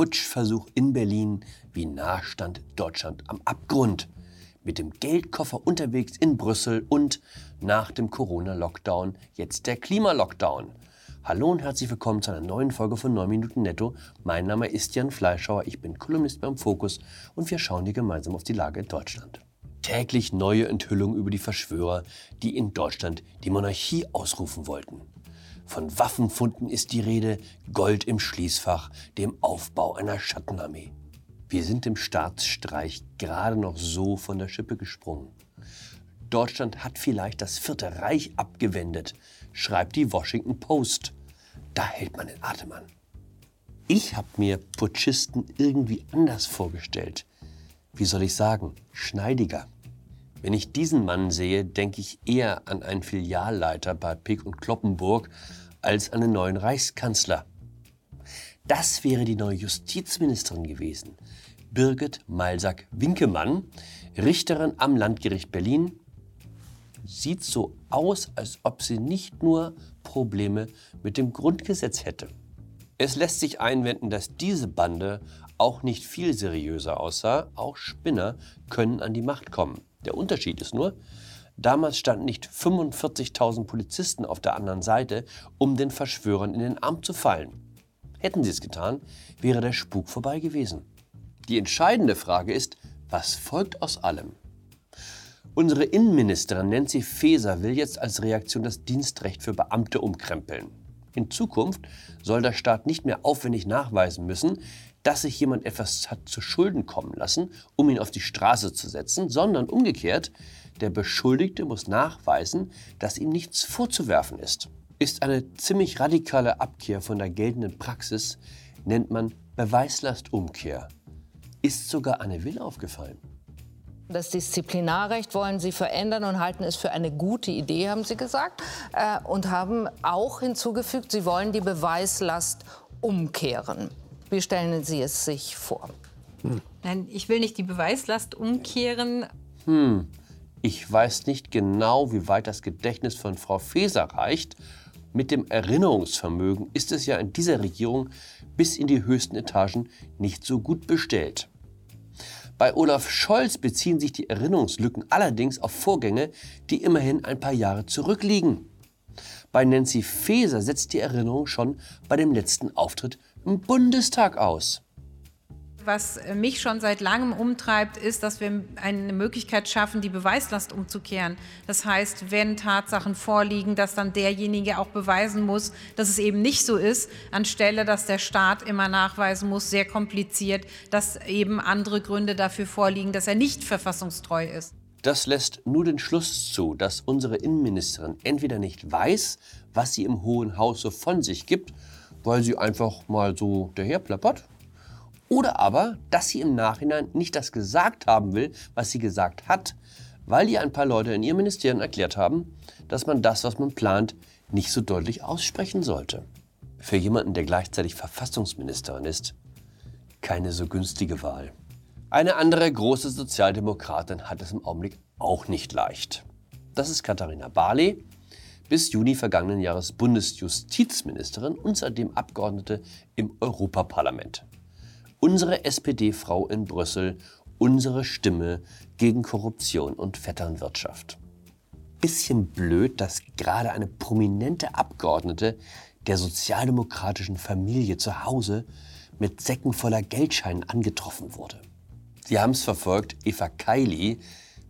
Putschversuch in Berlin, wie nah stand Deutschland am Abgrund. Mit dem Geldkoffer unterwegs in Brüssel und nach dem Corona-Lockdown jetzt der Klimalockdown. Hallo und herzlich willkommen zu einer neuen Folge von 9 Minuten Netto. Mein Name ist Jan Fleischhauer, ich bin Kolumnist beim Fokus und wir schauen hier gemeinsam auf die Lage in Deutschland. Täglich neue Enthüllungen über die Verschwörer, die in Deutschland die Monarchie ausrufen wollten. Von Waffenfunden ist die Rede, Gold im Schließfach, dem Aufbau einer Schattenarmee. Wir sind im Staatsstreich gerade noch so von der Schippe gesprungen. Deutschland hat vielleicht das Vierte Reich abgewendet, schreibt die Washington Post. Da hält man den Atem an. Ich habe mir Putschisten irgendwie anders vorgestellt. Wie soll ich sagen, schneidiger. Wenn ich diesen Mann sehe, denke ich eher an einen Filialleiter bei Pick und Kloppenburg als an den neuen Reichskanzler. Das wäre die neue Justizministerin gewesen. Birgit Malsack-Winkemann, Richterin am Landgericht Berlin. Sieht so aus, als ob sie nicht nur Probleme mit dem Grundgesetz hätte. Es lässt sich einwenden, dass diese Bande auch nicht viel seriöser aussah. Auch Spinner können an die Macht kommen. Der Unterschied ist nur, damals standen nicht 45.000 Polizisten auf der anderen Seite, um den Verschwörern in den Arm zu fallen. Hätten sie es getan, wäre der Spuk vorbei gewesen. Die entscheidende Frage ist, was folgt aus allem? Unsere Innenministerin Nancy Faeser will jetzt als Reaktion das Dienstrecht für Beamte umkrempeln. In Zukunft soll der Staat nicht mehr aufwendig nachweisen müssen, dass sich jemand etwas hat zu Schulden kommen lassen, um ihn auf die Straße zu setzen, sondern umgekehrt, der Beschuldigte muss nachweisen, dass ihm nichts vorzuwerfen ist. Ist eine ziemlich radikale Abkehr von der geltenden Praxis, nennt man Beweislastumkehr. Ist sogar Anne Will aufgefallen. Das Disziplinarrecht wollen Sie verändern und halten es für eine gute Idee, haben Sie gesagt. Äh, und haben auch hinzugefügt, Sie wollen die Beweislast umkehren. Wie stellen Sie es sich vor? Hm. Nein, ich will nicht die Beweislast umkehren. Hm. Ich weiß nicht genau, wie weit das Gedächtnis von Frau Faeser reicht. Mit dem Erinnerungsvermögen ist es ja in dieser Regierung bis in die höchsten Etagen nicht so gut bestellt. Bei Olaf Scholz beziehen sich die Erinnerungslücken allerdings auf Vorgänge, die immerhin ein paar Jahre zurückliegen. Bei Nancy Faeser setzt die Erinnerung schon bei dem letzten Auftritt im Bundestag aus. Was mich schon seit langem umtreibt, ist, dass wir eine Möglichkeit schaffen, die Beweislast umzukehren. Das heißt, wenn Tatsachen vorliegen, dass dann derjenige auch beweisen muss, dass es eben nicht so ist, anstelle dass der Staat immer nachweisen muss, sehr kompliziert, dass eben andere Gründe dafür vorliegen, dass er nicht verfassungstreu ist. Das lässt nur den Schluss zu, dass unsere Innenministerin entweder nicht weiß, was sie im Hohen Haus so von sich gibt, weil sie einfach mal so daherplappert, oder aber, dass sie im Nachhinein nicht das gesagt haben will, was sie gesagt hat, weil ihr ein paar Leute in ihrem Ministerium erklärt haben, dass man das, was man plant, nicht so deutlich aussprechen sollte. Für jemanden, der gleichzeitig Verfassungsministerin ist, keine so günstige Wahl. Eine andere große Sozialdemokratin hat es im Augenblick auch nicht leicht. Das ist Katharina Barley, bis Juni vergangenen Jahres Bundesjustizministerin und seitdem Abgeordnete im Europaparlament. Unsere SPD-Frau in Brüssel, unsere Stimme gegen Korruption und Vetternwirtschaft. Bisschen blöd, dass gerade eine prominente Abgeordnete der sozialdemokratischen Familie zu Hause mit Säcken voller Geldscheinen angetroffen wurde. Sie haben es verfolgt, Eva Kaili,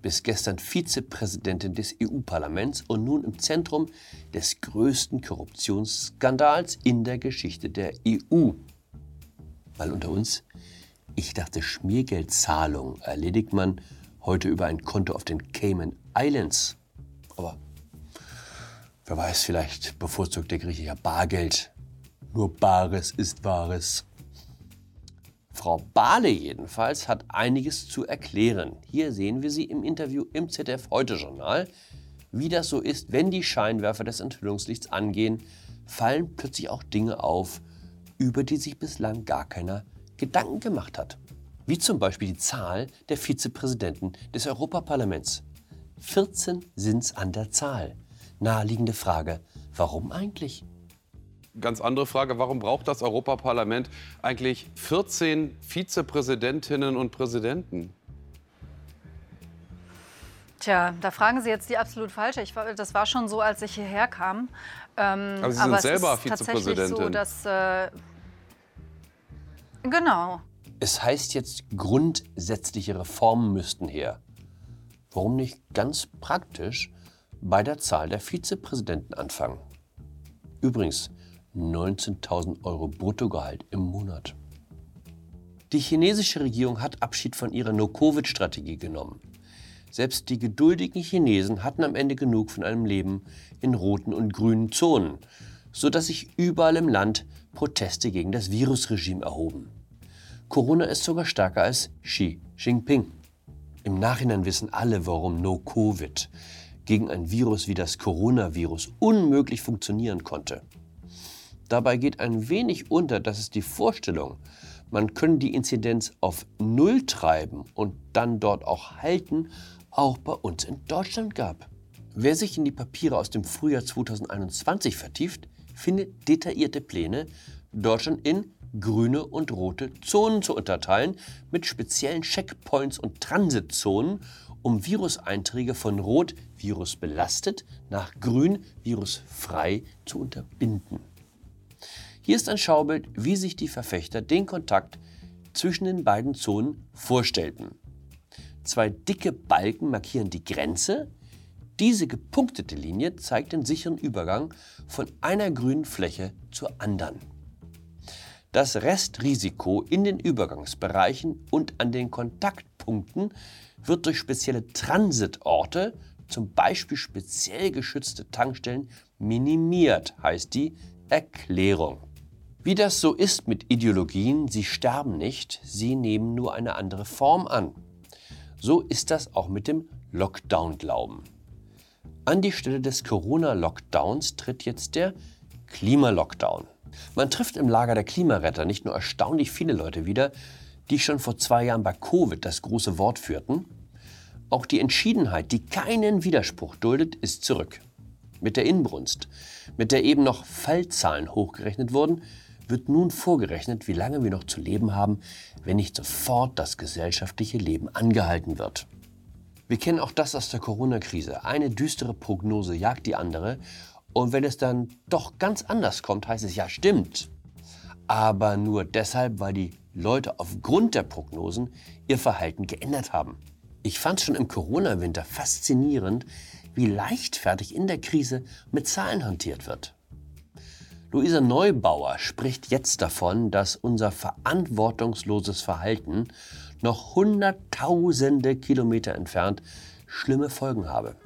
bis gestern Vizepräsidentin des EU-Parlaments und nun im Zentrum des größten Korruptionsskandals in der Geschichte der EU. Weil unter uns, ich dachte, Schmiergeldzahlung erledigt man heute über ein Konto auf den Cayman Islands. Aber wer weiß, vielleicht bevorzugt der Grieche ja Bargeld. Nur Bares ist Wahres. Frau Bahle jedenfalls hat einiges zu erklären. Hier sehen wir sie im Interview im ZDF Heute Journal. Wie das so ist, wenn die Scheinwerfer des Enthüllungslichts angehen, fallen plötzlich auch Dinge auf, über die sich bislang gar keiner Gedanken gemacht hat. Wie zum Beispiel die Zahl der Vizepräsidenten des Europaparlaments. 14 sind es an der Zahl. Naheliegende Frage, warum eigentlich? ganz andere Frage. Warum braucht das Europaparlament eigentlich 14 Vizepräsidentinnen und Präsidenten? Tja, da fragen Sie jetzt die absolut falsche. Ich, das war schon so, als ich hierher kam. Ähm, aber Sie sind aber selber es ist Vizepräsidentin. So, dass, äh, genau. Es heißt jetzt, grundsätzliche Reformen müssten her. Warum nicht ganz praktisch bei der Zahl der Vizepräsidenten anfangen? Übrigens 19.000 Euro Bruttogehalt im Monat. Die chinesische Regierung hat Abschied von ihrer No-Covid-Strategie genommen. Selbst die geduldigen Chinesen hatten am Ende genug von einem Leben in roten und grünen Zonen, sodass sich überall im Land Proteste gegen das Virusregime erhoben. Corona ist sogar stärker als Xi Jinping. Im Nachhinein wissen alle, warum No-Covid gegen ein Virus wie das Coronavirus unmöglich funktionieren konnte. Dabei geht ein wenig unter, dass es die Vorstellung, man könne die Inzidenz auf Null treiben und dann dort auch halten, auch bei uns in Deutschland gab. Wer sich in die Papiere aus dem Frühjahr 2021 vertieft, findet detaillierte Pläne, Deutschland in grüne und rote Zonen zu unterteilen, mit speziellen Checkpoints und Transitzonen, um Viruseinträge von Rot virusbelastet nach Grün virusfrei zu unterbinden. Hier ist ein Schaubild, wie sich die Verfechter den Kontakt zwischen den beiden Zonen vorstellten. Zwei dicke Balken markieren die Grenze. Diese gepunktete Linie zeigt den sicheren Übergang von einer grünen Fläche zur anderen. Das Restrisiko in den Übergangsbereichen und an den Kontaktpunkten wird durch spezielle Transitorte, zum Beispiel speziell geschützte Tankstellen, minimiert, heißt die Erklärung. Wie das so ist mit Ideologien, sie sterben nicht, sie nehmen nur eine andere Form an. So ist das auch mit dem Lockdown-Glauben. An die Stelle des Corona-Lockdowns tritt jetzt der Klimalockdown. Man trifft im Lager der Klimaretter nicht nur erstaunlich viele Leute wieder, die schon vor zwei Jahren bei Covid das große Wort führten. Auch die Entschiedenheit, die keinen Widerspruch duldet, ist zurück. Mit der Inbrunst, mit der eben noch Fallzahlen hochgerechnet wurden, wird nun vorgerechnet, wie lange wir noch zu leben haben, wenn nicht sofort das gesellschaftliche Leben angehalten wird. Wir kennen auch das aus der Corona-Krise. Eine düstere Prognose jagt die andere. Und wenn es dann doch ganz anders kommt, heißt es ja stimmt. Aber nur deshalb, weil die Leute aufgrund der Prognosen ihr Verhalten geändert haben. Ich fand schon im Corona-Winter faszinierend, wie leichtfertig in der Krise mit Zahlen hantiert wird. Luisa Neubauer spricht jetzt davon, dass unser verantwortungsloses Verhalten noch Hunderttausende Kilometer entfernt schlimme Folgen habe.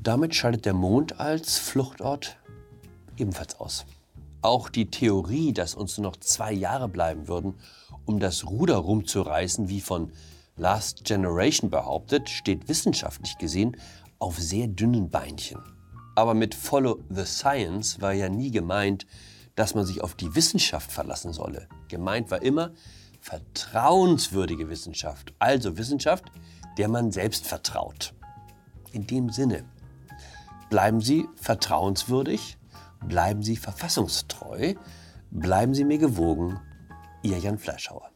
Damit scheidet der Mond als Fluchtort ebenfalls aus. Auch die Theorie, dass uns nur noch zwei Jahre bleiben würden, um das Ruder rumzureißen, wie von Last Generation behauptet, steht wissenschaftlich gesehen auf sehr dünnen Beinchen. Aber mit Follow the Science war ja nie gemeint, dass man sich auf die Wissenschaft verlassen solle. Gemeint war immer vertrauenswürdige Wissenschaft, also Wissenschaft, der man selbst vertraut. In dem Sinne, bleiben Sie vertrauenswürdig, bleiben Sie verfassungstreu, bleiben Sie mir gewogen, Ihr Jan Fleischhauer.